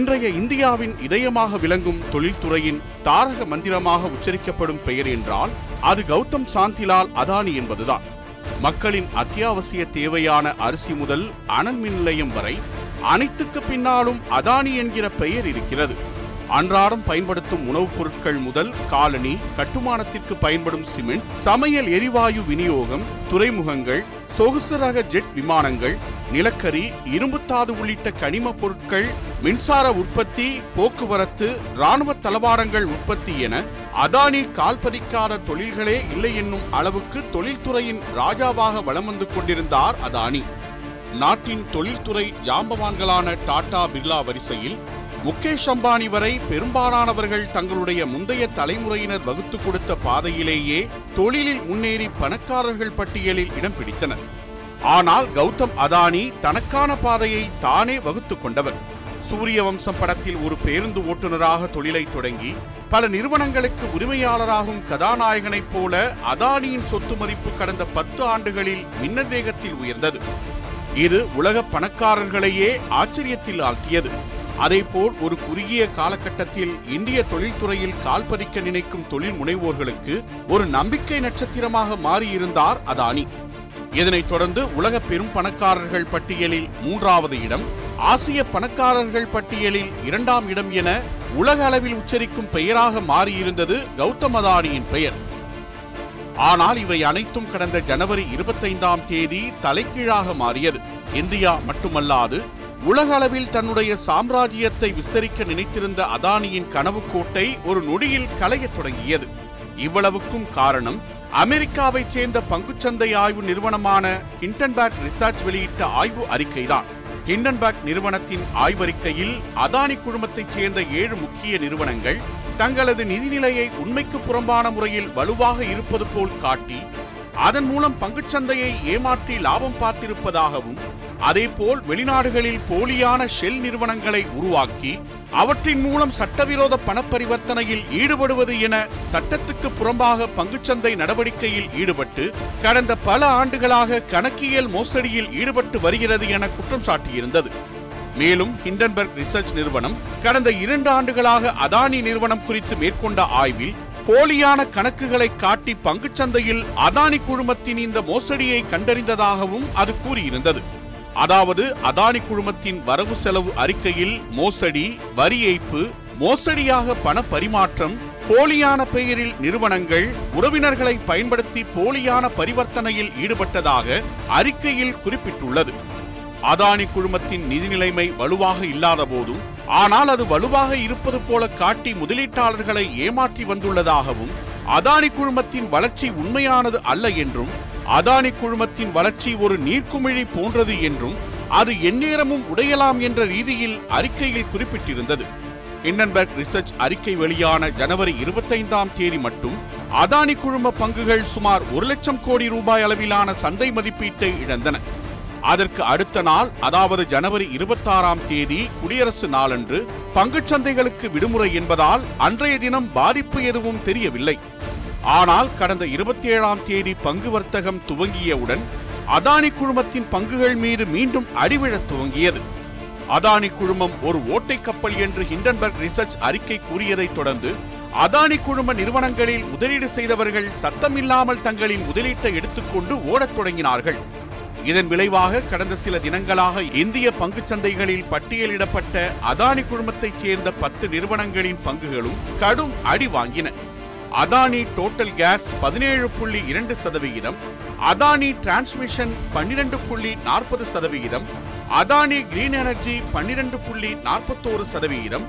இன்றைய இந்தியாவின் இதயமாக விளங்கும் தொழில்துறையின் தாரக மந்திரமாக உச்சரிக்கப்படும் பெயர் என்றால் அது கௌதம் சாந்திலால் அதானி என்பதுதான். மக்களின் அத்தியாவசிய தேவையான அரிசி முதல் அனல் மின் நிலையம் வரை அனைத்துக்கு பின்னாலும் அதானி என்கிற பெயர் இருக்கிறது. அன்றாடம் பயன்படுத்தும் உணவுப் பொருட்கள் முதல் காலனி கட்டுமானத்திற்கு பயன்படும் சிமெண்ட் சமையல் எரிவாயு விநியோகம் துறைமுகங்கள் சொகுசு ரக ஜெட் விமானங்கள் நிலக்கரி இரும்புத்தாது உள்ளிட்ட கனிம பொருட்கள் மின்சார உற்பத்தி போக்குவரத்து ராணுவ தளவாடங்கள் உற்பத்தி என அதானி கால்பதிக்காத தொழில்களே இல்லை என்னும் அளவுக்கு தொழில்துறையின் ராஜாவாக வலம் வந்து கொண்டிருந்தார் அதானி. நாட்டின் தொழில்துறை ஜாம்பவான்களான டாடா பிர்லா வரிசையில் முகேஷ் அம்பானி வரை பெரும்பாலானவர்கள் தங்களுடைய முந்தைய தலைமுறையினர் வகுத்து கொடுத்த பாதையிலேயே தொழிலில் முன்னேறி பணக்காரர்கள் பட்டியலில் இடம் பிடித்தனர். ஆனால் கௌதம் அதானி தனக்கான பாதையை தானே வகுத்து கொண்டவர். சூரிய வம்சம் படத்தில் ஒரு பேருந்து ஓட்டுநராக தொழிலை தொடங்கி பல நிறுவனங்களுக்கு உரிமையாளராகும் கதாநாயகனைப் போல அதானியின் சொத்து மதிப்பு கடந்த பத்து ஆண்டுகளில் மின்னல் வேகத்தில் உயர்ந்தது. இது உலக பணக்காரர்களையே ஆச்சரியத்தில் ஆழ்த்தியது. அதேபோல் ஒரு குறுகிய காலகட்டத்தில் இந்திய தொழில்துறையில் கால்பதிக்க நினைக்கும் தொழில் முனைவோர்களுக்கு ஒரு நம்பிக்கை நட்சத்திரமாக மாறியிருந்தார் அதானி. இதனைத் தொடர்ந்து உலக பெரும் பணக்காரர்கள் பட்டியலில் மூன்றாவது இடம் ஆசிய பணக்காரர்கள் பட்டியலில் இரண்டாம் இடம் என உலக அளவில் உச்சரிக்கும் பெயராக மாறியிருந்தது கௌதம் அதானியின் பெயர். ஆனால் இவை அனைத்தும் கடந்த ஜனவரி இருபத்தைந்தாம் தேதி தலைகீழாக மாறியது. இந்தியா மட்டுமல்லாது உலக அளவில் தன்னுடைய சாம்ராஜ்யத்தை விஸ்தரிக்க நினைத்திருந்த அதானியின் கனவு கோட்டை ஒரு நொடியில் களையத் தொடங்கியது. இவ்வளவுக்கும் காரணம் அமெரிக்காவைச் சேர்ந்த பங்குச்சந்தை ஆய்வு நிறுவனமான ஹிண்டன்பேக் ரிசர்ச் வெளியிட்ட ஆய்வு அறிக்கைதான். ஹிண்டன்பேக் நிறுவனத்தின் ஆய்வறிக்கையில் அதானி குழுமத்தைச் சேர்ந்த ஏழு முக்கிய நிறுவனங்கள் தங்களது நிதிநிலையை உண்மைக்கு புறம்பான முறையில் வலுவாக இருப்பது போல் காட்டி அதன் மூலம் பங்குச்சந்தையை ஏமாற்றி லாபம் பார்த்திருப்பதாகவும் அதேபோல் வெளிநாடுகளில் போலியான ஷெல் நிறுவனங்களை உருவாக்கி அவற்றின் மூலம் சட்டவிரோத பணப்பரிவர்த்தனையில் ஈடுபடுவது என சட்டத்துக்கு புறம்பாக பங்குச்சந்தை நடவடிக்கையில் ஈடுபட்டு கடந்த பல ஆண்டுகளாக கணக்கியல் மோசடியில் ஈடுபட்டு வருகிறது என குற்றம் சாட்டியிருந்தது. மேலும் ஹிண்டன்பர்க் ரிசர்ச் நிறுவனம் கடந்த இரண்டு ஆண்டுகளாக அதானி நிறுவனம் குறித்து மேற்கொண்ட ஆய்வில் போலியான கணக்குகளை காட்டி பங்குச்சந்தையில் அதானி குழுமத்தின் இந்த மோசடியை கண்டறிந்ததாகவும் அது கூறியிருந்தது. அதாவது அதானி குழுமத்தின் வரவு செலவு அறிக்கையில் மோசடி வரி ஏய்ப்பு மோசடியாக பண பரிமாற்றம் போலியான பெயரில் நிறுவனங்கள் உறவினர்களை பயன்படுத்தி போலியான பரிவர்த்தனையில் ஈடுபட்டதாக அறிக்கையில் குறிப்பிட்டுள்ளது. அதானி குழுமத்தின் நிதி நிலைமை வலுவாக இல்லாத போதும் ஆனால் அது வலுவாக இருப்பது போல காட்டி முதலீட்டாளர்களை ஏமாற்றி வந்துள்ளதாகவும் அதானி குழுமத்தின் வளர்ச்சி உண்மையானது அல்ல என்றும் அதானி குழுமத்தின் வளர்ச்சி ஒரு நீர்க்குமிழி போன்றது என்றும் அது எந்நேரமும் உடையலாம் என்ற ரீதியில் அறிக்கையில் குறிப்பிட்டிருந்தது. இன்னன்பர்க் ரிசர்ச் அறிக்கை வெளியான ஜனவரி இருபத்தைந்தாம் தேதி மட்டும் அதானி குழும பங்குகள் சுமார் ஒரு லட்சம் கோடி ரூபாய் அளவிலான சந்தை மதிப்பீட்டை இழந்தன. அதற்கு அடுத்த நாள் அதாவது ஜனவரி இருபத்தாறாம் தேதி குடியரசு நாளன்று பங்குச்சந்தைகளுக்கு விடுமுறை என்பதால் அன்றைய தினம் பாதிப்பு எதுவும் தெரியவில்லை. ஆனால் கடந்த இருபத்தி ஏழாம் தேதி பங்கு வர்த்தகம் துவங்கியவுடன் அதானி குழுமத்தின் பங்குகள் மீது மீண்டும் அடிவிழத் துவங்கியது. அதானி குழுமம் ஒரு ஓட்டை கப்பல் என்று ஹிண்டன்பர்க் ரிசர்ச் அறிக்கை கூறியதைத் தொடர்ந்து அதானி குழும நிறுவனங்களில் முதலீடு செய்தவர்கள் சத்தமில்லாமல் தங்களின் முதலீட்டை எடுத்துக்கொண்டு ஓடத் தொடங்கினார்கள். இதன் விளைவாக கடந்த சில தினங்களாக இந்திய பங்கு சந்தைகளில் பட்டியலிடப்பட்ட அதானி குழுமத்தைச் சேர்ந்த பத்து நிறுவனங்களின் பங்குகளும் கடும் அடி வாங்கின. அதானி டோட்டல் கேஸ் பதினேழு புள்ளி இரண்டு சதவிகிதம் அதானி டிரான்ஸ்மிஷன் பன்னிரண்டு புள்ளி நாற்பது சதவிகிதம் அதானி கிரீன் எனர்ஜி பன்னிரண்டு புள்ளி நாற்பத்தோரு சதவிகிதம்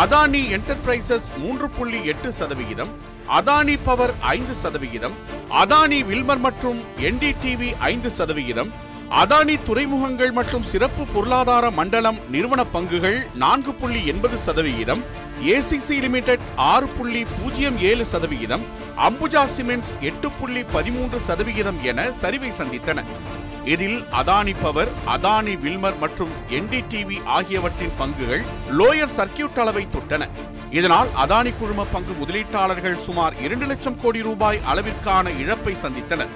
அதானி என்டர்பிரைசஸ் மூன்று புள்ளி எட்டு சதவிகிதம் அதானி பவர் ஐந்து சதவிகிதம் அதானி வில்மர் மற்றும் என்டிடிவி ஐந்து சதவிகிதம் அதானி துறைமுகங்கள் மற்றும் சிறப்பு பொருளாதார மண்டலம் நிறுவன பங்குகள் நான்கு புள்ளி எண்பது சதவிகிதம் ஏசிசி லிமிடெட் ஆறு புள்ளி பூஜ்ஜியம் ஏழு சதவிகிதம் அம்புஜா சிமெண்ட்ஸ் எட்டு புள்ளி பதிமூன்று சதவிகிதம் என சரிவை சந்தித்தன. இதில் அதானி பவர் அதானி வில்மர் மற்றும் என்டிடிவி ஆகியவற்றின் பங்குகள் லோயர் சர்க்கியூட் அளவை தொட்டன. இதனால் அதானி குழும பங்கு முதலீட்டாளர்கள் சுமார் இரண்டு லட்சம் கோடி ரூபாய் அளவிற்கான இழப்பை சந்தித்தனர்.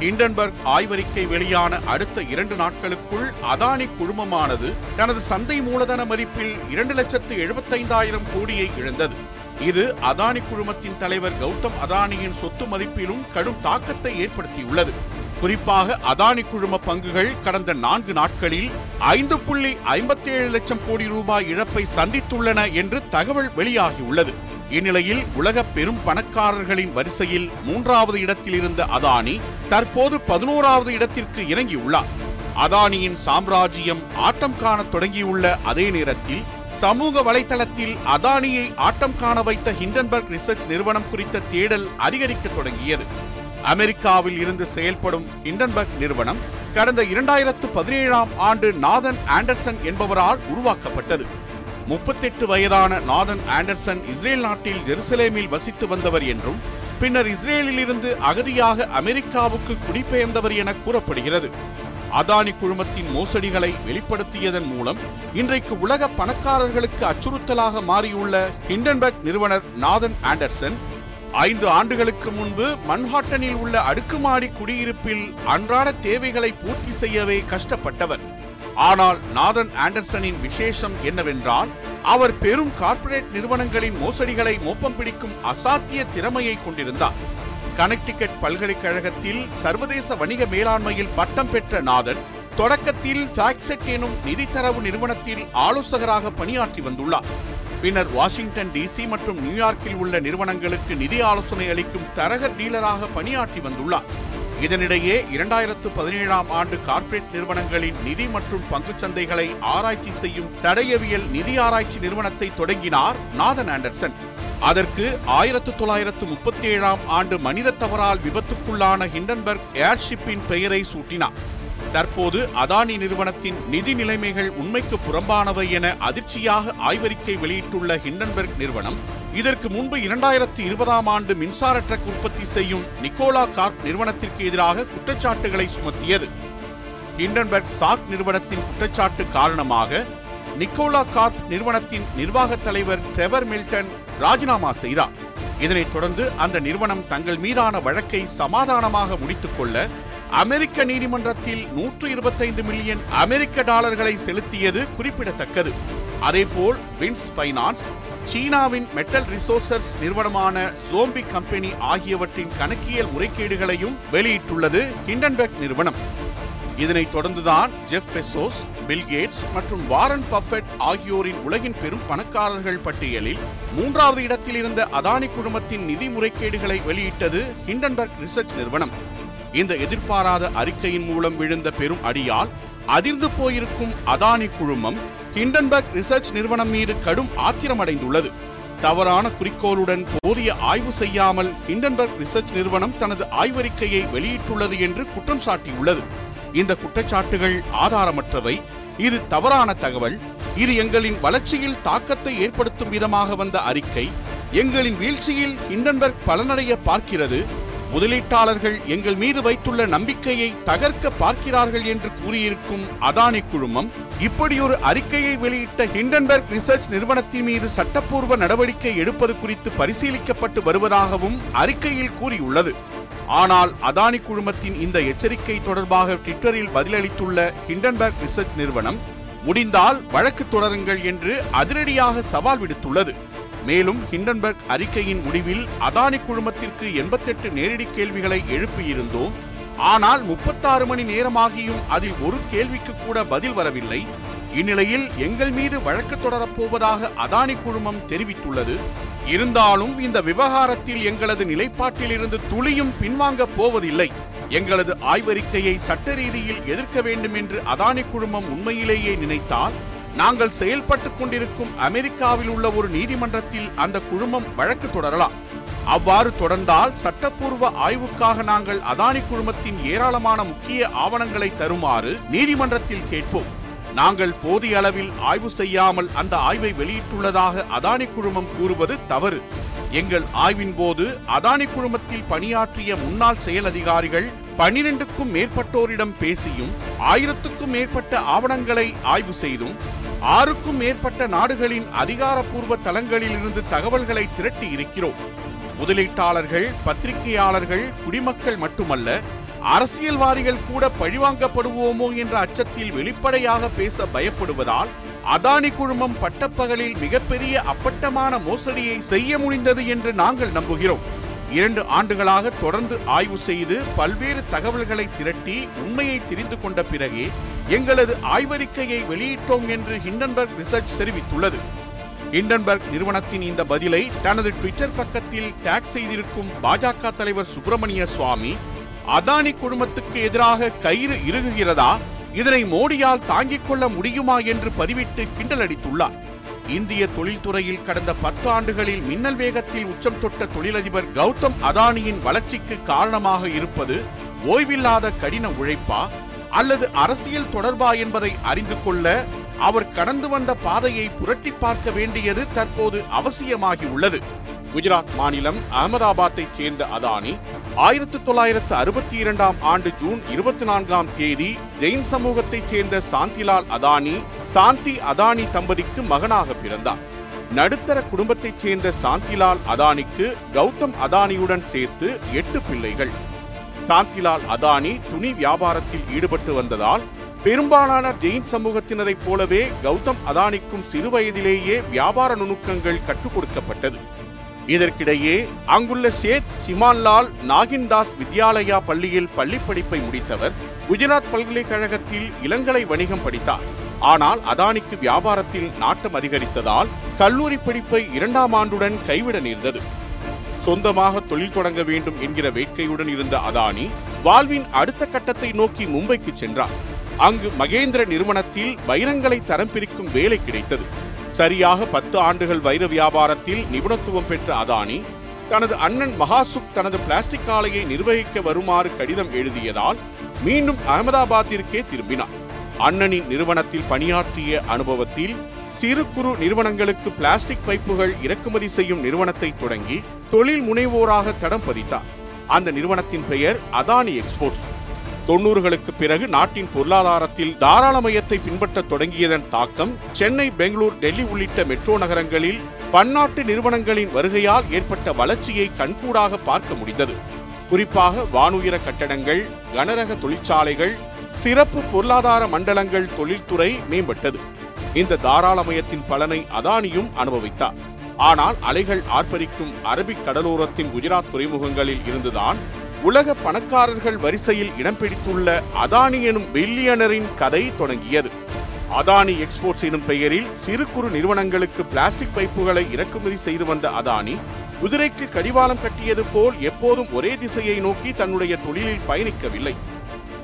ஹிண்டன்பர்க் ஆய்வறிக்கை வெளியான அடுத்த இரண்டு நாட்களுக்குள் அதானி குழுமமானது தனது சந்தை மூலதன மதிப்பில் இரண்டு லட்சத்து எழுபத்தைந்தாயிரம் கோடியை இழந்தது. இது அதானி குழுமத்தின் தலைவர் கௌதம் அதானியின் சொத்து மதிப்பிலும் கடும் தாக்கத்தை ஏற்படுத்தியுள்ளது. குறிப்பாக அதானி குழும பங்குகள் கடந்த நான்கு நாட்களில் ஐந்து புள்ளி ஐம்பத்தி ஏழு லட்சம் கோடி ரூபாய் இழப்பை சந்தித்துள்ளன என்று தகவல் வெளியாகியுள்ளது. இந்நிலையில் உலக பெரும் பணக்காரர்களின் வரிசையில் மூன்றாவது இடத்தில் இருந்த அதானி தற்போது பதினோராவது இடத்திற்கு இறங்கியுள்ளார். அதானியின் சாம்ராஜ்யம் ஆட்டம் காண தொடங்கியுள்ள அதே நேரத்தில் சமூக வலைதளத்தில் அதானியை ஆட்டம் காண வைத்த ஹிண்டன்பர்க் ரிசர்ச் நிறுவனம் குறித்த தேடல் அதிகரிக்க தொடங்கியது. அமெரிக்காவில் இருந்து செயல்படும் ஹிண்டன்பர்க் நிறுவனம் கடந்த இரண்டாயிரத்து பதினேழாம் ஆண்டு நாதன் ஆண்டர்சன் என்பவரால் உருவாக்கப்பட்டது. முப்பத்தெட்டு வயதான நாதன் ஆண்டர்சன் இஸ்ரேல் நாட்டில் ஜெருசலேமில் வசித்து வந்தவர் என்றும் பின்னர் இஸ்ரேலில் இருந்து அகதியாக அமெரிக்காவுக்கு குடிபெயர்ந்தவர் என கூறப்படுகிறது. அதானி குழுமத்தின் மோசடிகளை வெளிப்படுத்தியதன் மூலம் இன்றைக்கு உலக பணக்காரர்களுக்கு அச்சுறுத்தலாக மாறியுள்ள ஹிண்டன்பர்க் நிறுவனர் நாதன் ஆண்டர்சன் ஐந்து ஆண்டுகளுக்கு முன்பு மன்ஹாட்டனில் உள்ள அடுக்குமாடி குடியிருப்பில் அன்றாட தேவைகளை பூர்த்தி செய்யவே கஷ்டப்பட்டவர். ஆனால் நாதன் ஆண்டர்சனின் விசேஷம் என்னவென்றால் அவர் பெரும் கார்ப்பரேட் நிறுவனங்களின் மோசடிகளை மோப்பம் பிடிக்கும் அசாத்திய திறமையை கொண்டிருந்தார். கனெக்டிகட் பல்கலைக்கழகத்தில் சர்வதேச வணிக மேலாண்மையில் பட்டம் பெற்ற நாதன் தொடக்கத்தில் ஃபேக்செட் எனும் நிதித்தரவு நிறுவனத்தில் ஆலோசகராக பணியாற்றி வந்துள்ளார். பின்னர் வாஷிங்டன் டிசி மற்றும் நியூயார்க்கில் உள்ள நிறுவனங்களுக்கு நிதி ஆலோசனை அளிக்கும் தரகர் டீலராக பணியாற்றி வந்துள்ளார். இதனிடையே இரண்டாயிரத்து பதினேழாம் ஆண்டு கார்ப்பரேட் நிறுவனங்களின் நிதி மற்றும் பங்குச் சந்தைகளை ஆராய்ச்சி செய்யும் தடயவியல் நிதி ஆராய்ச்சி நிறுவனத்தை தொடங்கினார் நாதன் ஆண்டர்சன். அதற்கு ஆயிரத்து தொள்ளாயிரத்து முப்பத்தி ஏழாம் ஆண்டு மனித தவறால் விபத்துக்குள்ளான ஹிண்டன்பர்க் ஏர்ஷிப்பின் பெயரை சூட்டினார். தற்போது அதானி நிறுவனத்தின் நிதி நிலைமைகள் உண்மைக்கு புறம்பானவை என அதிர்ச்சியாக ஆய்வறிக்கை வெளியிட்டுள்ள ஹிண்டன்பர்க் நிறுவனம் இதற்கு முன்பு இரண்டாயிரத்தி இருபதாம் ஆண்டு மின்சார ட்ரக் உற்பத்தி செய்யும் நிக்கோலா கார்ப் நிறுவனத்திற்கு எதிராக குற்றச்சாட்டுகளை சுமத்தியது. ஹிண்டன்பர்க் சாக் நிறுவனத்தின் குற்றச்சாட்டு காரணமாக நிக்கோலா கார்ப் நிறுவனத்தின் நிர்வாகத் தலைவர் ட்ரெவர் மில்டன் ராஜினாமா செய்தார். இதனைத் தொடர்ந்து அந்த நிறுவனம் தங்கள் மீதான வழக்கை சமாதானமாக முடித்துக் கொள்ள அமெரிக்க நீதிமன்றத்தில் நூற்று இருபத்தைந்து மில்லியன் அமெரிக்க டாலர்களை செலுத்தியது குறிப்பிடத்தக்கது. அதேபோல் வின்ஸ் ஃபைனான்ஸ் சீனாவின் மெட்டல் ரிசோர்சஸ் நிறுவனமான ஜோம்பி கம்பெனி ஆகியவற்றின் கணக்கியல் முறைகேடுகளையும் வெளியிட்டுள்ளது ஹிண்டன்பர்க் நிறுவனம். இதனைத் தொடர்ந்துதான் ஜெஃப் பெசோஸ் பில்கேட்ஸ் மற்றும் வாரன் பஃபெட் ஆகியோரின் உலகின் பெரும் பணக்காரர்கள் பட்டியலில் மூன்றாவது இடத்தில் இருந்த அதானி குழுமத்தின் நிதி முறைகேடுகளை வெளியிட்டது ஹிண்டன்பர்க் ரிசர்ச் நிறுவனம். இந்த எதிர்பாராத அறிக்கையின் மூலம் விழுந்த பெரும் அடியால் அதிர்ந்து போயிருக்கும் அதானி குழுமம் ஹிண்டன்பர்க் ரிசர்ச் நிறுவனம் மீது கடும் ஆத்திரமடைந்துள்ளது. தவறான குறிக்கோளுடன் போதிய ஆய்வு செய்யாமல் ஹிண்டன்பர்க் ரிசர்ச் நிறுவனம் தனது ஆய்வறிக்கையை வெளியிட்டுள்ளது என்று குற்றம் சாட்டியுள்ளது. இந்த குற்றச்சாட்டுகள் ஆதாரமற்றவை. இது தவறான தகவல். இது எங்களின் வளர்ச்சியில் தாக்கத்தை ஏற்படுத்தும் விதமாக வந்த அறிக்கை. எங்களின் வீழ்ச்சியில் ஹிண்டன்பர்க் பலனடைய பார்க்கிறது. முதலீட்டாளர்கள் எங்கள் மீது வைத்துள்ள நம்பிக்கையை தகர்க்க பார்க்கிறார்கள் என்று கூறியிருக்கும் அதானி குழுமம் இப்படியொரு அறிக்கையை வெளியிட்ட ஹிண்டன்பர்க் ரிசர்ச் நிறுவனத்தின் மீது சட்டப்பூர்வ நடவடிக்கை எடுப்பது குறித்து பரிசீலிக்கப்பட்டு வருவதாகவும் அறிக்கையில் கூறியுள்ளது. ஆனால் அதானி குழுமத்தின் இந்த எச்சரிக்கை தொடர்பாக ட்விட்டரில் பதிலளித்துள்ள ஹிண்டன்பர்க் ரிசர்ச் நிறுவனம் முடிந்தால் வழக்கு தொடருங்கள் என்று அதிரடியாக சவால் விடுத்துள்ளது. மேலும் ஹிண்டன்பர்க் அறிக்கையின் முடிவில் அதானி குழுமத்திற்கு எண்பத்தெட்டு நேரடி கேள்விகளை எழுப்பியிருந்தோம். ஆனால் முப்பத்தாறு மணி நேரமாகியும் அதில் ஒரு கேள்விக்கு கூட பதில் வரவில்லை. இந்நிலையில் எங்கள் மீது வழக்கு தொடரப்போவதாக அதானி குழுமம் தெரிவித்துள்ளது. இருந்தாலும் இந்த விவகாரத்தில் எங்களது நிலைப்பாட்டிலிருந்து துளியும் பின்வாங்கப் போவதில்லை. எங்களது ஆய்வறிக்கையை சட்ட ரீதியில் எதிர்க்க வேண்டும் என்று அதானி குழுமம் உண்மையிலேயே நினைத்தால் நாங்கள் செயல்பட்டுக் கொண்டிருக்கும் அமெரிக்காவில் உள்ள ஒரு நீதிமன்றத்தில் அந்த குழுமம் வழக்கு தொடரலாம். அவ்வாறு தொடர்ந்தால் சட்டப்பூர்வ ஆய்வுக்காக நாங்கள் அதானி குழுமத்தின் ஏராளமான முக்கிய ஆவணங்களை தருமாறு நீதிமன்றத்தில் கேட்போம். நாங்கள் போதிய அளவில் ஆய்வு செய்யாமல் அந்த ஆய்வை வெளியிட்டுள்ளதாக அதானி குழுமம் கூறுவது தவறு. எங்கள் ஆய்வின் போது அதானி குழுமத்தில் பணியாற்றிய முன்னாள் செயல் அதிகாரிகள் பனிரெண்டுக்கும் மேற்பட்டோரிடம் பேசியும் ஆயிரத்துக்கும் மேற்பட்ட ஆவணங்களை ஆய்வு செய்தும் ஆறுக்கும் மேற்பட்ட நாடுகளின் அதிகாரப்பூர்வ தளங்களிலிருந்து தகவல்களை திரட்டி இருக்கிறோம். முதலீட்டாளர்கள் பத்திரிகையாளர்கள் குடிமக்கள் மட்டுமல்ல அரசியல்வாதிகள் கூட பழிவாங்கப்படுவோமோ என்ற அச்சத்தில் வெளிப்படையாக பேச பயப்படுவதால் அதானி குழுமம் பட்டப்பகலில் மிகப்பெரிய அப்பட்டமான மோசடியை செய்ய முடிந்தது என்று நாங்கள் நம்புகிறோம். இரண்டு ஆண்டுகளாக தொடர்ந்து ஆய்வு செய்து பல்வேறு தகவல்களை திரட்டி உண்மையை தெரிந்து கொண்ட பிறகே எங்களது ஆய்வறிக்கையை வெளியிட்டோம் என்று ஹிண்டன்பர்க் ரிசர்ச் தெரிவித்துள்ளது. ஹிண்டன்பர்க் நிறுவனத்தின் இந்த பதிலை தனது ட்விட்டர் பக்கத்தில் டேக் செய்திருக்கும் பாஜக தலைவர் சுப்பிரமணிய சுவாமி அதானி குழுமத்துக்கு எதிராக கயிறு இறுகுகிறதா? இதனை மோடியால் தாங்கிக் கொள்ள முடியுமா? என்று பதிவிட்டு கிண்டல் அடித்துள்ளார். இந்திய தொழில்துறையில் கடந்த பத்து ஆண்டுகளில் மின்னல் வேகத்தில் உச்சம் தொட்ட தொழிலதிபர் கௌதம் அதானியின் வளர்ச்சிக்கு காரணமாக இருப்பது ஓய்வில்லாத கடின உழைப்பா அல்லது அரசியல் தொடர்பா என்பதை அறிந்து கொள்ள அவர் கடந்து வந்த பாதையை புரட்டி பார்க்க வேண்டியது தற்போது அவசியமாகி உள்ளது. குஜராத் மாநிலம் அகமதாபாத்தைச் சேர்ந்த அதானி ஆயிரத்து தொள்ளாயிரத்து அறுபத்தி இரண்டாம் ஆண்டு ஜூன் இருபத்தி நான்காம் தேதி ஜெயின் சமூகத்தைச் சேர்ந்த சாந்திலால் அதானி சாந்தி அதானி தம்பதிக்கு மகனாக பிறந்தார். நடுத்தர குடும்பத்தைச் சேர்ந்த சாந்திலால் அதானிக்கு கௌதம் அதானியுடன் சேர்த்து எட்டு பிள்ளைகள். சாந்திலால் அதானி துணி வியாபாரத்தில் ஈடுபட்டு வந்ததால் பெரும்பாலான ஜெயின் சமூகத்தினரைப் போலவே கௌதம் அதானிக்கும் சிறுவயதிலேயே வியாபார நுணுக்கங்கள் கற்றுக் கொடுக்கப்பட்டது. இதற்கிடையே அங்குள்ள சேத் சிமான்லால் நாகின்தாஸ் வித்யாலயா பள்ளியில் பள்ளி படிப்பை முடித்தவர் குஜராத் பல்கலைக்கழகத்தில் இளங்கலை வணிகம் படித்தார். ஆனால் அதானிக்கு வியாபாரத்தில் நாட்டம் அதிகரித்ததால் கல்லூரி படிப்பை இரண்டாம் ஆண்டுடன் கைவிட நேர்ந்தது. சொந்தமாக தொழில் தொடங்க வேண்டும் என்கிற வேட்கையுடன் இருந்த அதானி வாழ்வின் அடுத்த கட்டத்தை நோக்கி மும்பைக்கு சென்றார். அங்கு மகேந்திர நிறுவனத்தில் வைரங்களை தரம் பிரிக்கும் வேலை கிடைத்தது. சரியாக பத்து ஆண்டுகள் வைர வியாபாரத்தில் நிபுணத்துவம் பெற்ற அதானி தனது அண்ணன் மகாசுக் தனது பிளாஸ்டிக் ஆலையை நிர்வகிக்க வருமாறு கடிதம் எழுதியதால் மீண்டும் அகமதாபாத்திற்கே திரும்பினார். அண்ணனின் நிறுவனத்தில் பணியாற்றிய அனுபவத்தில் சிறு குறு நிறுவனங்களுக்கு பிளாஸ்டிக் பைப்புகள் இறக்குமதி செய்யும் நிறுவனத்தை தொடங்கி தொழில் முனைவோராக தடம் பதித்தார். அந்த நிறுவனத்தின் பெயர் அதானி எக்ஸ்போர்ட்ஸ். தொன்னூறுகளுக்கு பிறகு நாட்டின் பொருளாதாரத்தில் தாராளமயத்தை பின்பற்ற தொடங்கியதன் தாக்கம் சென்னை பெங்களூர் டெல்லி உள்ளிட்ட மெட்ரோ நகரங்களில் பன்னாட்டு நிறுவனங்களின் வருகையால் ஏற்பட்ட வளர்ச்சியை கண்கூடாக பார்க்க முடிந்தது. குறிப்பாக வானுயர கட்டடங்கள் கனரக தொழிற்சாலைகள் சிறப்பு பொருளாதார மண்டலங்கள் தொழில்துறை மேம்பட்டது. இந்த தாராளமயத்தின் பலனை அதானியும் அனுபவித்தார். ஆனால் அலைகள் ஆர்ப்பரிக்கும் அரபிக் கடலோரத்தின் குஜராத் துறைமுகங்களில் இருந்துதான் உலக பணக்காரர்கள் வரிசையில் இடம் பிடித்துள்ள அதானி எனும் பில்லியனரின் கதை தொடங்கியது. அதானி எக்ஸ்போர்ட்ஸ் எனும் பெயரில் சிறு குறு நிறுவனங்களுக்கு பிளாஸ்டிக் பைப்புகளை இறக்குமதி செய்து வந்த அதானி குதிரைக்கு கடிவாளம் கட்டியது போல் எப்போதும் ஒரே திசையை நோக்கி தன்னுடைய தொழிலில் பயணிக்கவில்லை.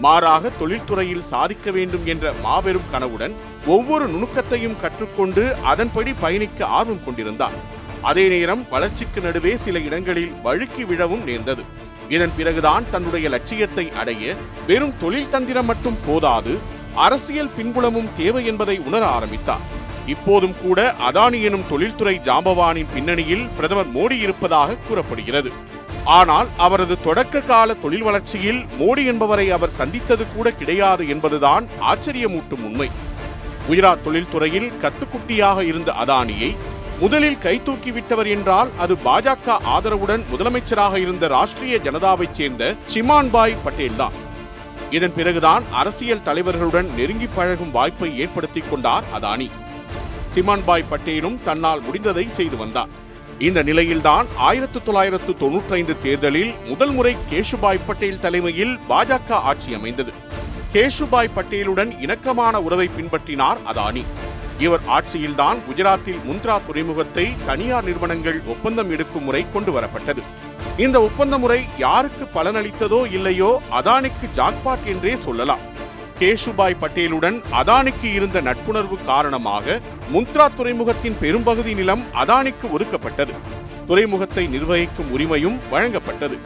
மாறாக தொழில்துறையில் சாதிக்க வேண்டும் என்ற மாபெரும் கனவுடன் ஒவ்வொரு நுணுக்கத்தையும் கற்றுக்கொண்டு அதன்படி பயணிக்க ஆர்வம் கொண்டிருந்தார் அதே நேரம் வளர்ச்சிக்கு நடுவே சில இடங்களில் வழுக்கி விழவும் நேர்ந்தது. இதன் பிறகுதான் தன்னுடைய லட்சியத்தை அடைய வெறும் தொழில் தந்திரம் மட்டும் போதாது அரசியல் பின்புலமும் தேவை என்பதை உணர ஆரம்பித்தார். இப்போதும் கூட அதானி எனும் தொழில்துறை ஜாம்பவானின் பின்னணியில் பிரதமர் மோடி இருப்பதாக கூறப்படுகிறது. ஆனால் அவரது தொடக்க கால தொழில் வளர்ச்சியில் மோடி என்பவரை அவர் சந்தித்தது கூட கிடையாது என்பதுதான் ஆச்சரியமூட்டும் உண்மை. குஜராத் தொழில்துறையில் கத்துக்குட்டியாக இருந்த அதானியை முதலில் கைதூக்கி விட்டவர் என்றால் அது பாஜக ஆதரவுடன் முதலமைச்சராக இருந்த ராஷ்டிரிய ஜனதாவைச் சேர்ந்த சிமான்பாய் பட்டேல் தான். இதன் பிறகுதான் அரசியல் தலைவர்களுடன் நெருங்கி பழகும் வாய்ப்பை ஏற்படுத்திக் கொண்டார் அதானி. சிமான்பாய் பட்டேலும் தன்னால் முடிந்ததை செய்து வந்தார். இந்த நிலையில்தான் ஆயிரத்து தொள்ளாயிரத்து தொன்னூற்றி ஐந்து தேர்தலில் முதல் முறை கேஷுபாய் பட்டேல் தலைமையில் பாஜக ஆட்சி அமைந்தது. கேஷுபாய் பட்டேலுடன் இணக்கமான உறவை பின்பற்றினார் அதானி. இவர் ஆட்சியில்தான் குஜராத்தில் முந்த்ரா துறைமுகத்தை தனியார் நிறுவனங்கள் ஒப்பந்தம் எடுக்கும் முறை கொண்டு வரப்பட்டது இந்த ஒப்பந்த முறை யாருக்கு பலனளித்ததோ இல்லையோ அதானிக்கு ஜாக்பாட் என்றே சொல்லலாம். கேஷுபாய் பட்டேலுடன் அதானிக்கு இருந்த நட்புணர்வு காரணமாக முந்த்ரா துறைமுகத்தின் பெரும்பகுதி நிலம் அதானிக்கு ஒதுக்கப்பட்டது. துறைமுகத்தை நிர்வகிக்கும் உரிமையும் வழங்கப்பட்டது.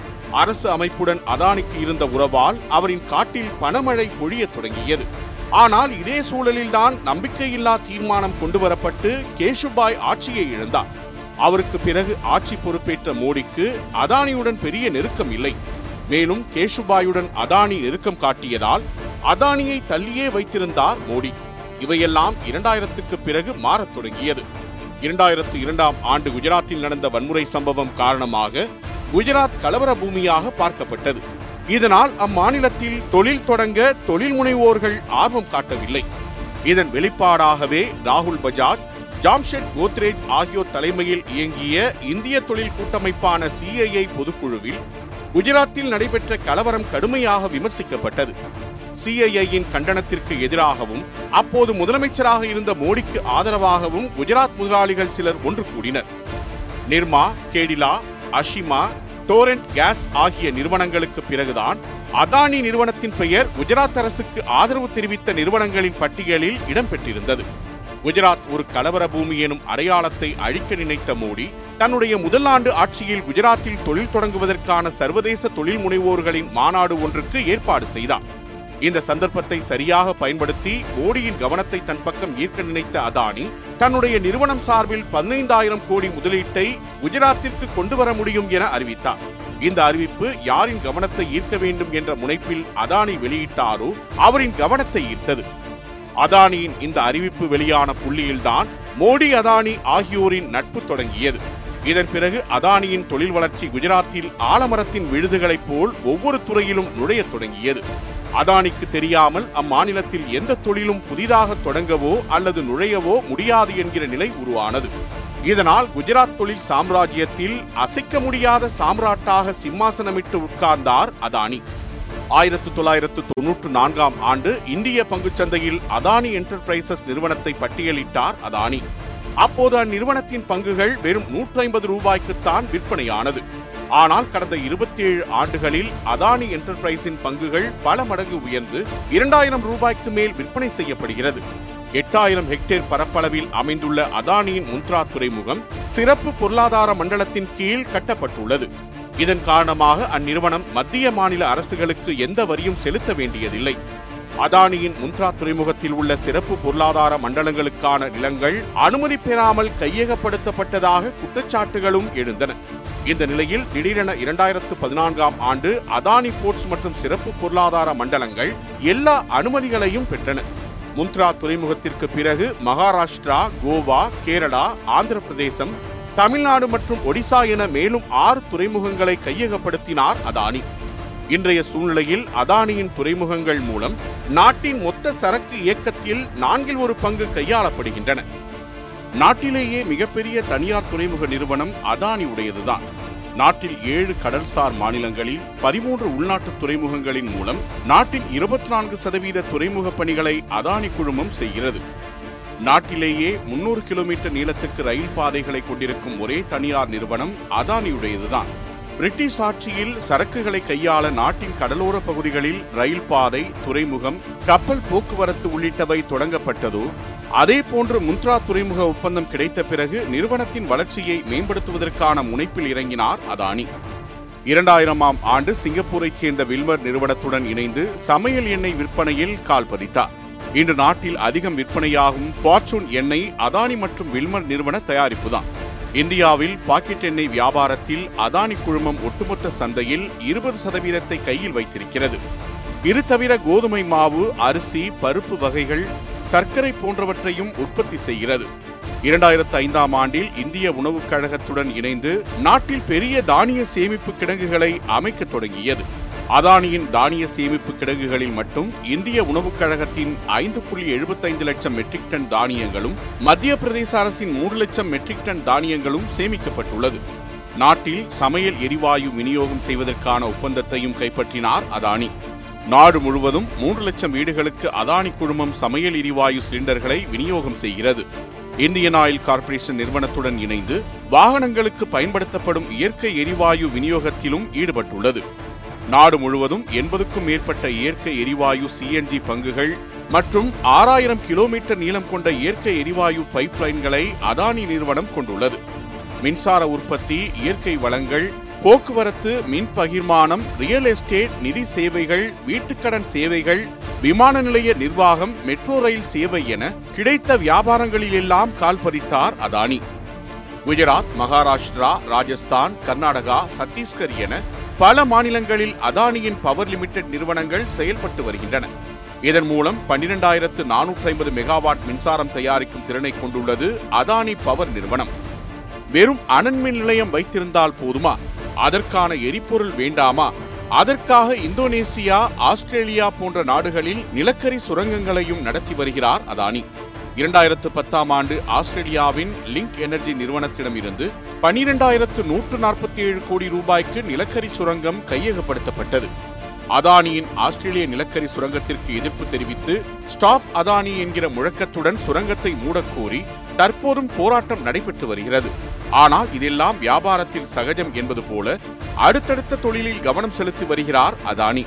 அரசு அமைப்புடன் அதானிக்கு இருந்த உறவால் அவரின் காட்டில் பணமழை பொழியத் தொடங்கியது. ஆனால் இதே சூழலில்தான் நம்பிக்கையில்லா தீர்மானம் கொண்டு வரப்பட்டு கேஷுபாய் ஆட்சியை இழந்தார். அவருக்கு பிறகு ஆட்சி பொறுப்பேற்ற மோடிக்கு அதானியுடன் பெரிய நெருக்கம் இல்லை. மேலும் கேஷுபாயுடன் அதானி நெருக்கம் காட்டியதால் அதானியை தள்ளியே வைத்திருந்தார் மோடி. இவையெல்லாம் இரண்டாயிரத்துக்கு பிறகு மாறத் தொடங்கியது. இரண்டாயிரத்து இரண்டாம் ஆண்டு குஜராத்தில் நடந்த வன்முறை சம்பவம் காரணமாக குஜராத் கலவர பூமியாக பார்க்கப்பட்டது. இதனால் அம்மாநிலத்தில் தொழில் தொடங்க தொழில் முனைவோர்கள் ஆர்வம் காட்டவில்லை. இதன் வெளிப்பாடாகவே ராகுல் பஜாஜ் ஜாம்ஷெட் கோத்ரேஜ் ஆகியோர் தலைமையில் இயங்கிய இந்திய தொழில் கூட்டமைப்பான சிஐஐ பொதுக்குழுவில் குஜராத்தில் நடைபெற்ற கலவரம் கடுமையாக விமர்சிக்கப்பட்டது. சிஐஐயின் கண்டனத்திற்கு எதிராகவும் அப்போது முதலமைச்சராக இருந்த மோடிக்கு ஆதரவாகவும் குஜராத் முதலாளிகள் சிலர் ஒன்று கூடினர். நிர்மா கேடிலா அஷிமா டோரண்ட் கேஸ் ஆகிய நிறுவனங்களுக்கு பிறகுதான் அதானி நிறுவனத்தின் பெயர் குஜராத் அரசுக்கு ஆதரவு தெரிவித்த நிறுவனங்களின் பட்டியலில் இடம்பெற்றிருந்தது. குஜராத் ஒரு கலவர பூமி எனும் அடையாளத்தை அழிக்க நினைத்த மோடி தன்னுடைய முதல் ஆண்டு ஆட்சியில் குஜராத்தில் தொழில் தொடங்குவதற்கான சர்வதேச தொழில் முனைவோர்களின் மாநாடு ஒன்றுக்கு ஏற்பாடு செய்தார். இந்த சந்தர்ப்பத்தை சரியாக பயன்படுத்தி மோடியின் கவனத்தை தன் பக்கம் ஈர்க்க நினைத்த அதானி தன்னுடைய நிறுவனம் சார்பில் பதினைந்தாயிரம் கோடி முதலீட்டை குஜராத்திற்கு கொண்டு வர முடியும் என அறிவித்தார். இந்த அறிவிப்பு யாரின் கவனத்தை ஈர்க்க வேண்டும் என்ற முனைப்பில் அதானி வெளியிட்டாரோ அவரின் கவனத்தை ஈர்த்தது. அதானியின் இந்த அறிவிப்பு வெளியான புள்ளியில்தான் மோடி அதானி ஆகியோரின் நட்பு தொடங்கியது. இதன் பிறகு அதானியின் தொழில் வளர்ச்சி குஜராத்தில் ஆலமரத்தின் விழுதுகளைப் போல் ஒவ்வொரு துறையிலும் நுழையத் தொடங்கியது. அதானிக்கு தெரியாமல் அம்மாநிலத்தில் எந்த தொழிலும் புதிதாக தொடங்கவோ அல்லது நுழையவோ முடியாது என்கிற நிலை உருவானது. இதனால் குஜராத் தொழில் சாம்ராஜ்யத்தில் அசைக்க முடியாத சாம்ராட்டாக சிம்மாசனமிட்டு உட்கார்ந்தார் அதானி. ஆயிரத்து தொள்ளாயிரத்து தொன்னூற்று நான்காம் ஆண்டு இந்திய பங்குச்சந்தையில் அதானி என்டர்பிரைசஸ் நிறுவனத்தை பட்டியலிட்டார் அதானி. அப்போது அந்நிறுவனத்தின் பங்குகள் வெறும் நூற்றி ஐம்பது ரூபாய்க்குத்தான் விற்பனையானது. ஆனால் கடந்த இருபத்தி ஏழு ஆண்டுகளில் அதானி என்டர்பிரைஸின் பங்குகள் பல மடங்கு உயர்ந்து இரண்டாயிரம் ரூபாய்க்கு மேல் விற்பனை செய்யப்படுகிறது. எட்டாயிரம் ஹெக்டேர் பரப்பளவில் அமைந்துள்ள அதானியின் முந்த்ரா துறைமுகம் சிறப்பு பொருளாதார மண்டலத்தின் கீழ் கட்டப்பட்டுள்ளது. இதன் காரணமாக அந்நிறுவனம் மத்திய மாநில அரசுகளுக்கு எந்த வரியும் செலுத்த வேண்டியதில்லை. அதானியின் முந்த்ரா துறைமுகத்தில் உள்ள சிறப்பு பொருளாதார மண்டலங்களுக்கான நிலங்கள் அனுமதி பெறாமல் கையகப்படுத்தப்பட்டதாக குற்றச்சாட்டுகளும் எழுந்தன. இந்த நிலையில் திடீரென இரண்டாயிரத்து பதினான்காம் ஆண்டு அதானி போர்ட்ஸ் மற்றும் சிறப்பு பொருளாதார மண்டலங்கள் எல்லா அனுமதிகளையும் பெற்றன. முந்த்ரா துறைமுகத்திற்கு பிறகு மகாராஷ்டிரா கோவா கேரளா ஆந்திர பிரதேசம் தமிழ்நாடு மற்றும் ஒடிசா என மேலும் ஆறு துறைமுகங்களை கையகப்படுத்தினார் அதானி. இன்றைய சூழ்நிலையில் அதானியின் துறைமுகங்கள் மூலம் நாட்டின் மொத்த சரக்கு இயக்கத்தில் நான்கில் ஒரு பங்கு கையாளப்படுகின்றன. நாட்டிலேயே மிகப்பெரிய தனியார் துறைமுக நிறுவனம் அதானி உடையதுதான். நாட்டில் ஏழு கடல்சார் மாநிலங்களில் பதிமூன்று உள்நாட்டு துறைமுகங்களின் மூலம் நாட்டின் இருபத்தி நான்கு சதவீத துறைமுக பணிகளை அதானி குழுமம் செய்கிறது. நாட்டிலேயே முன்னூறு கிலோமீட்டர் நீளத்துக்கு ரயில் பாதைகளை கொண்டிருக்கும் ஒரே தனியார் நிறுவனம் அதானியுடையதுதான். பிரிட்டிஷ் ஆட்சியில் சரக்குகளை கையாள நாட்டின் கடலோர பகுதிகளில் ரயில் பாதை துறைமுகம் கப்பல் போக்குவரத்து உள்ளிட்டவை தொடங்கப்பட்டதோ அதே போன்று முந்த்ரா துறைமுக ஒப்பந்தம் கிடைத்த பிறகு நிறுவனத்தின் வளர்ச்சியை மேம்படுத்துவதற்கான முனைப்பில் இறங்கினார் அதானி. இரண்டாயிரமாம் ஆண்டு சிங்கப்பூரைச் சேர்ந்த வில்மர் நிறுவனத்துடன் இணைந்து சமையல் எண்ணெய் விற்பனையில் கால் பதித்தார். இன்று நாட்டில் அதிகம் விற்பனையாகும் ஃபார்ச்சூன் எண்ணெய் அதானி மற்றும் வில்மர் நிறுவன தயாரிப்புதான். இந்தியாவில் பாக்கெட் எண்ணெய் வியாபாரத்தில் அதானி குழுமம் ஒட்டுமொத்த சந்தையில் இருபது சதவீதத்தை கையில் வைத்திருக்கிறது. இது தவிர கோதுமை மாவு அரிசி பருப்பு வகைகள் சர்க்கரை போன்றவற்றையும் உற்பத்தி செய்கிறது. இரண்டாயிரத்து ஐந்தாம் ஆண்டில் இந்திய உணவுக் கழகத்துடன் இணைந்து நாட்டில் பெரிய தானிய சேமிப்பு கிடங்குகளை அமைக்க தொடங்கியது. அதானியின் தானிய சேமிப்பு கிடங்குகளில் மட்டும் இந்திய உணவுக் கழகத்தின் ஐந்து புள்ளி எழுபத்தைந்து லட்சம் மெட்ரிக் டன் தானியங்களும் மத்திய பிரதேச அரசின் மூன்று லட்சம் மெட்ரிக் டன் தானியங்களும் சேமிக்கப்பட்டுள்ளது. நாட்டில் சமையல் எரிவாயு விநியோகம் செய்வதற்கான ஒப்பந்தத்தையும் கைப்பற்றினார் அதானி. நாடு முழுவதும் மூன்று லட்சம் வீடுகளுக்கு அதானி குழுமம் சமையல் எரிவாயு சிலிண்டர்களை விநியோகம் செய்கிறது. இந்தியன் ஆயில் கார்ப்பரேஷன் நிறுவனத்துடன் இணைந்து வாகனங்களுக்கு பயன்படுத்தப்படும் இயற்கை எரிவாயு விநியோகத்திலும் ஈடுபட்டுள்ளது. நாடு முழுவதும் எண்பதுக்கும் மேற்பட்ட இயற்கை எரிவாயு சிஎன்ஜி பங்குகள் மற்றும் ஆறாயிரம் கிலோமீட்டர் நீளம் கொண்ட இயற்கை எரிவாயு பைப்லைன்களை அதானி நிறுவனம் கொண்டுள்ளது. மின்சார உற்பத்தி இயற்கை வளங்கள் போக்குவரத்து மின் பகிர்மானம் ரியல் எஸ்டேட் நிதி சேவைகள் வீட்டுக்கடன் சேவைகள் விமான நிலைய நிர்வாகம் மெட்ரோ ரயில் சேவை என கிடைத்த வியாபாரங்களிலெல்லாம் கால் பதித்தார் அதானி. குஜராத் மகாராஷ்டிரா ராஜஸ்தான் கர்நாடகா சத்தீஸ்கர் என பல மாநிலங்களில் அதானியின் பவர் லிமிடெட் நிறுவனங்கள் செயல்பட்டு வருகின்றன. இதன் மூலம் பன்னிரெண்டாயிரத்து நானூற்றி ஐம்பது மெகாவாட் மின்சாரம் தயாரிக்கும் திறனை கொண்டுள்ளது அதானி பவர் நிறுவனம். வெறும் அனன்மின் நிலையம் வைத்திருந்தால் போதுமா? அதற்கான எரிபொருள் வேண்டாமா? அதற்காக இந்தோனேசியா ஆஸ்திரேலியா போன்ற நாடுகளில் நிலக்கரி சுரங்கங்களையும் நடத்தி வருகிறார் அதானி. இரண்டாயிரத்து பத்தாம் ஆண்டு ஆஸ்திரேலியாவின் லிங்க் எனர்ஜி நிறுவனத்திடமிருந்து பனிரெண்டாயிரத்து நூற்று நாற்பத்தி ஏழு கோடி ரூபாய்க்கு நிலக்கரி சுரங்கம் கையகப்படுத்தப்பட்டது. அதானியின் ஆஸ்திரேலிய நிலக்கரி சுரங்கத்திற்கு எதிர்ப்பு தெரிவித்து ஸ்டாப் அதானி என்கிற முழக்கத்துடன் சுரங்கத்தை மூடக்கோரி தற்போதும் போராட்டம் நடைபெற்று வருகிறது. ஆனால் இதெல்லாம் வியாபாரத்தில் சகஜம் என்பது போல அடுத்தடுத்த தொழிலில் கவனம் செலுத்தி வருகிறார் அதானி.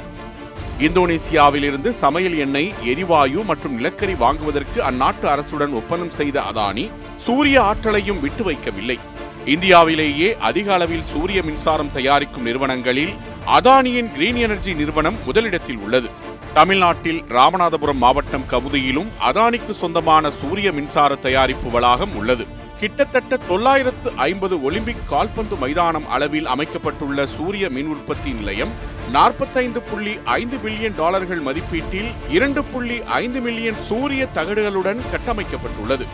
இந்தோனேசியாவிலிருந்து சமையல் எண்ணெய் எரிவாயு மற்றும் நிலக்கரி வாங்குவதற்கு அந்நாட்டு அரசுடன் ஒப்பந்தம் செய்த அதானி சூரிய ஆற்றலையும் விட்டு வைக்கவில்லை. இந்தியாவிலேயே அதிக அளவில் சூரிய மின்சாரம் தயாரிக்கும் நிறுவனங்களில் அதானியின் கிரீன் எனர்ஜி நிறுவனம் முதலிடத்தில் உள்ளது. தமிழ்நாட்டில் ராமநாதபுரம் மாவட்டம் கவுதியிலும் அதானிக்கு சொந்தமான சூரிய மின்சார தயாரிப்பு வளாகம் உள்ளது. கிட்டத்தட்ட தொள்ளாயிரத்து ஐம்பது ஒலிம்பிக் கால்பந்து மைதானம் அளவில் அமைக்கப்பட்டுள்ள சூரிய மின் உற்பத்தி நிலையம் நாற்பத்தைந்து புள்ளி ஐந்து பில்லியன் டாலர்கள் மதிப்பீட்டில் இரண்டு புள்ளி ஐந்து மில்லியன் சூரிய தகடுகளுடன் கட்டமைக்கப்பட்டுள்ளது.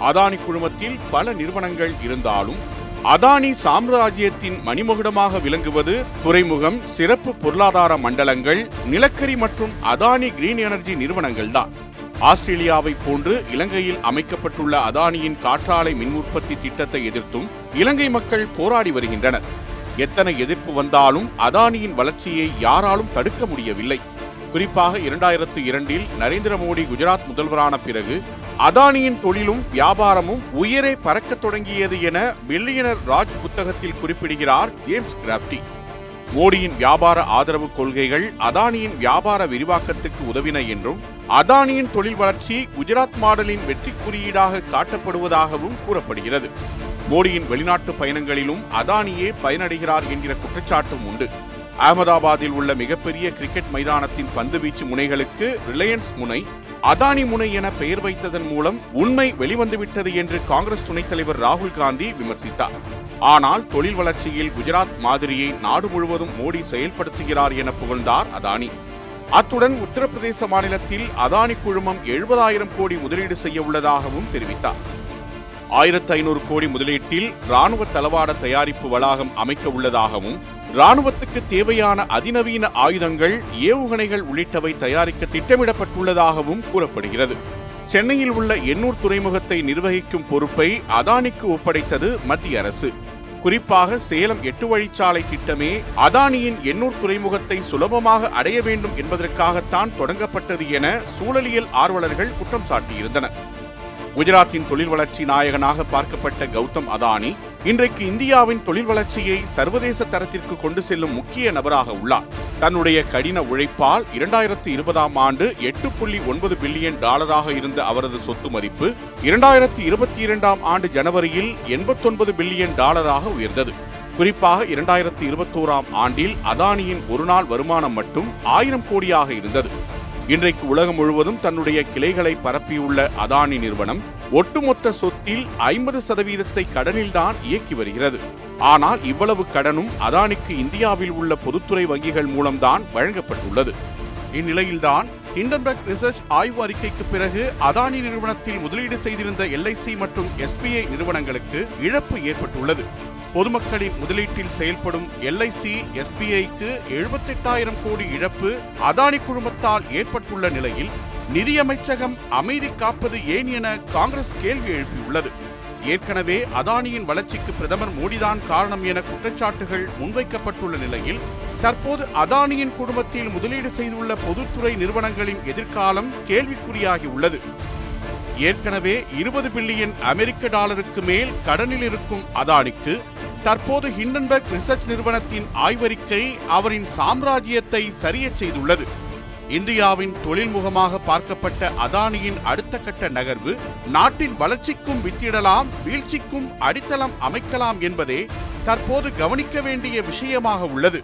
அதானி குழுமத்தில் பல நிறுவனங்கள் இருந்தாலும் அதானி சாம்ராஜ்யத்தின் மணிமகுடமாக விளங்குவது துறைமுகம் சிறப்பு பொருளாதார மண்டலங்கள் நிலக்கரி மற்றும் அதானி கிரீன் எனர்ஜி நிறுவனங்கள்தான் ஆஸ்திரேலியாவை போன்று இலங்கையில் அமைக்கப்பட்டுள்ள அதானியின் காற்றாலை மின் உற்பத்தி திட்டத்தை எதிர்த்தும் இலங்கை மக்கள் போராடி வருகின்றனர். எத்தனை எதிர்ப்பு வந்தாலும் அதானியின் வளர்ச்சியை யாராலும் தடுக்க முடியவில்லை. குறிப்பாக இரண்டாயிரத்து இரண்டில் நரேந்திர மோடி குஜராத் முதல்வரான பிறகு அதானியின் தொழிலும் வியாபாரமும் உயரே பறக்கத் தொடங்கியது என பில்லியனர் ராஜ் புத்தகத்தில் குறிப்பிடுகிறார் ஜேம்ஸ் கிராப்டி மோடியின் வியாபார ஆதரவு கொள்கைகள் அதானியின் வியாபார விரிவாக்கத்துக்கு உதவின என்றும் அதானியின் தொழில் வளர்ச்சி குஜராத் மாடலின் வெற்றி குறியீடாக காட்டப்படுவதாகவும் கூறப்படுகிறது. மோடியின் வெளிநாட்டு பயணங்களிலும் அதானியே பயனடைகிறார் என்கிற குற்றச்சாட்டும் உண்டு. அகமதாபாத்தில் உள்ள மிகப்பெரிய கிரிக்கெட் மைதானத்தின் பந்துவீச்சு முனைகளுக்கு ரிலையன்ஸ் முனை அதானி முனை என பெயர் வைத்ததன் மூலம் உண்மை வெளிவந்துவிட்டது என்று காங்கிரஸ் துணைத் தலைவர் ராகுல் காந்தி விமர்சித்தார். ஆனால் தொழில் வளர்ச்சியில் குஜராத் மாதிரியை நாடு முழுவதும் மோடி செயல்படுத்துகிறார் என புகழ்ந்தார் அதானி. அத்துடன் உத்தரப்பிரதேச மாநிலத்தில் அதானி குழுமம் எழுபதாயிரம் கோடி முதலீடு செய்ய உள்ளதாகவும் தெரிவித்தார். ஆயிரத்து ஐநூறு கோடி முதலீட்டில் ராணுவ தளவாட தயாரிப்பு வளாகம் அமைக்க உள்ளதாகவும் ராணுவத்துக்கு தேவையான அதிநவீன ஆயுதங்கள் ஏவுகணைகள் உள்ளிட்டவை தயாரிக்க திட்டமிடப்பட்டுள்ளதாகவும் கூறப்படுகிறது. சென்னையில் உள்ள எண்ணூர் துறைமுகத்தை நிர்வகிக்கும் பொறுப்பை அதானிக்கு ஒப்படைத்தது மத்திய அரசு. குறிப்பாக சேலம் எட்டு வழிச்சாலை திட்டமே அதானியின் எண்ணூர் துறைமுகத்தை சுலபமாக அடைய வேண்டும் என்பதற்காகத்தான் தொடங்கப்பட்டது என சூழலியல் ஆர்வலர்கள் குற்றம் சாட்டியிருந்தனர். குஜராத்தின் தொழில் வளர்ச்சி நாயகனாக பார்க்கப்பட்ட கௌதம் அதானி இன்றைக்கு இந்தியாவின் தொழில் வளர்ச்சியை சர்வதேச தரத்திற்கு கொண்டு செல்லும் முக்கிய நபராக உள்ளார். தன்னுடைய கடின உழைப்பால் இரண்டாயிரத்தி இருபதாம் ஆண்டு எட்டு புள்ளி ஒன்பது பில்லியன் டாலராக இருந்த அவரது சொத்து மதிப்பு இரண்டாயிரத்தி இருபத்தி இரண்டாம் ஆண்டு ஜனவரியில் எண்பத்தொன்பது பில்லியன் டாலராக உயர்ந்தது. குறிப்பாக இரண்டாயிரத்தி இருபத்தோராம் ஆண்டில் அதானியின் ஒருநாள் வருமானம் மட்டும் ஆயிரம் கோடியாக இருந்தது. இன்றைக்கு உலகம் முழுவதும் தன்னுடைய கிளைகளை பரப்பியுள்ள அதானி நிறுவனம் ஒட்டுமொத்த சொத்தில் ஐம்பது சதவீதத்தை கடனில்தான் இயக்கி வருகிறது. ஆனால் இவ்வளவு கடனும் அதானிக்கு இந்தியாவில் உள்ள பொதுத்துறை வங்கிகள் மூலம்தான் வழங்கப்பட்டுள்ளது. இந்நிலையில்தான் ஹிண்டன்பர்க் ரிசர்ச் ஆய்வு அறிக்கைக்கு பிறகு அதானி நிறுவனத்தில் முதலீடு செய்திருந்த எல்ஐசி மற்றும் எஸ்பிஐ நிறுவனங்களுக்கு இழப்பு ஏற்பட்டுள்ளது. பொதுமக்களின் முதலீட்டில் செயல்படும் எல்ஐசி எஸ்பிஐக்கு எழுபத்தெட்டாயிரம் கோடி இழப்பு அதானி குழுமத்தால் ஏற்பட்டுள்ள நிலையில் நிதியமைச்சகம் அமைதி காப்பது ஏன் என காங்கிரஸ் கேள்வி எழுப்பியுள்ளது. ஏற்கனவே அதானியின் வளர்ச்சிக்கு பிரதமர் மோடிதான் காரணம் என குற்றச்சாட்டுகள் முன்வைக்கப்பட்டுள்ள நிலையில் தற்போது அதானியின் குடும்பத்தில் முதலீடு செய்துள்ள பொதுத்துறை நிறுவனங்களின் எதிர்காலம் கேள்விக்குறியாகி உள்ளது ஏற்கனவே இருபது பில்லியன் அமெரிக்க டாலருக்கு மேல் கடனில் இருக்கும் அதானிக்கு தற்போது ஹிண்டன்பர்க் ரிசர்ச் நிறுவனத்தின் ஆய்வறிக்கை அவரின் சாம்ராஜ்யத்தை சரியச் செய்துள்ளது. இந்தியாவின் தொழில்முகமாக பார்க்கப்பட்ட அதானியின் அடுத்த கட்ட நகர்வு நாட்டின் வளர்ச்சிக்கும் வித்திடலாம் வீழ்ச்சிக்கும் அடித்தளம் அமைக்கலாம் என்பதே தற்போது கவனிக்க வேண்டிய விஷயமாக உள்ளது.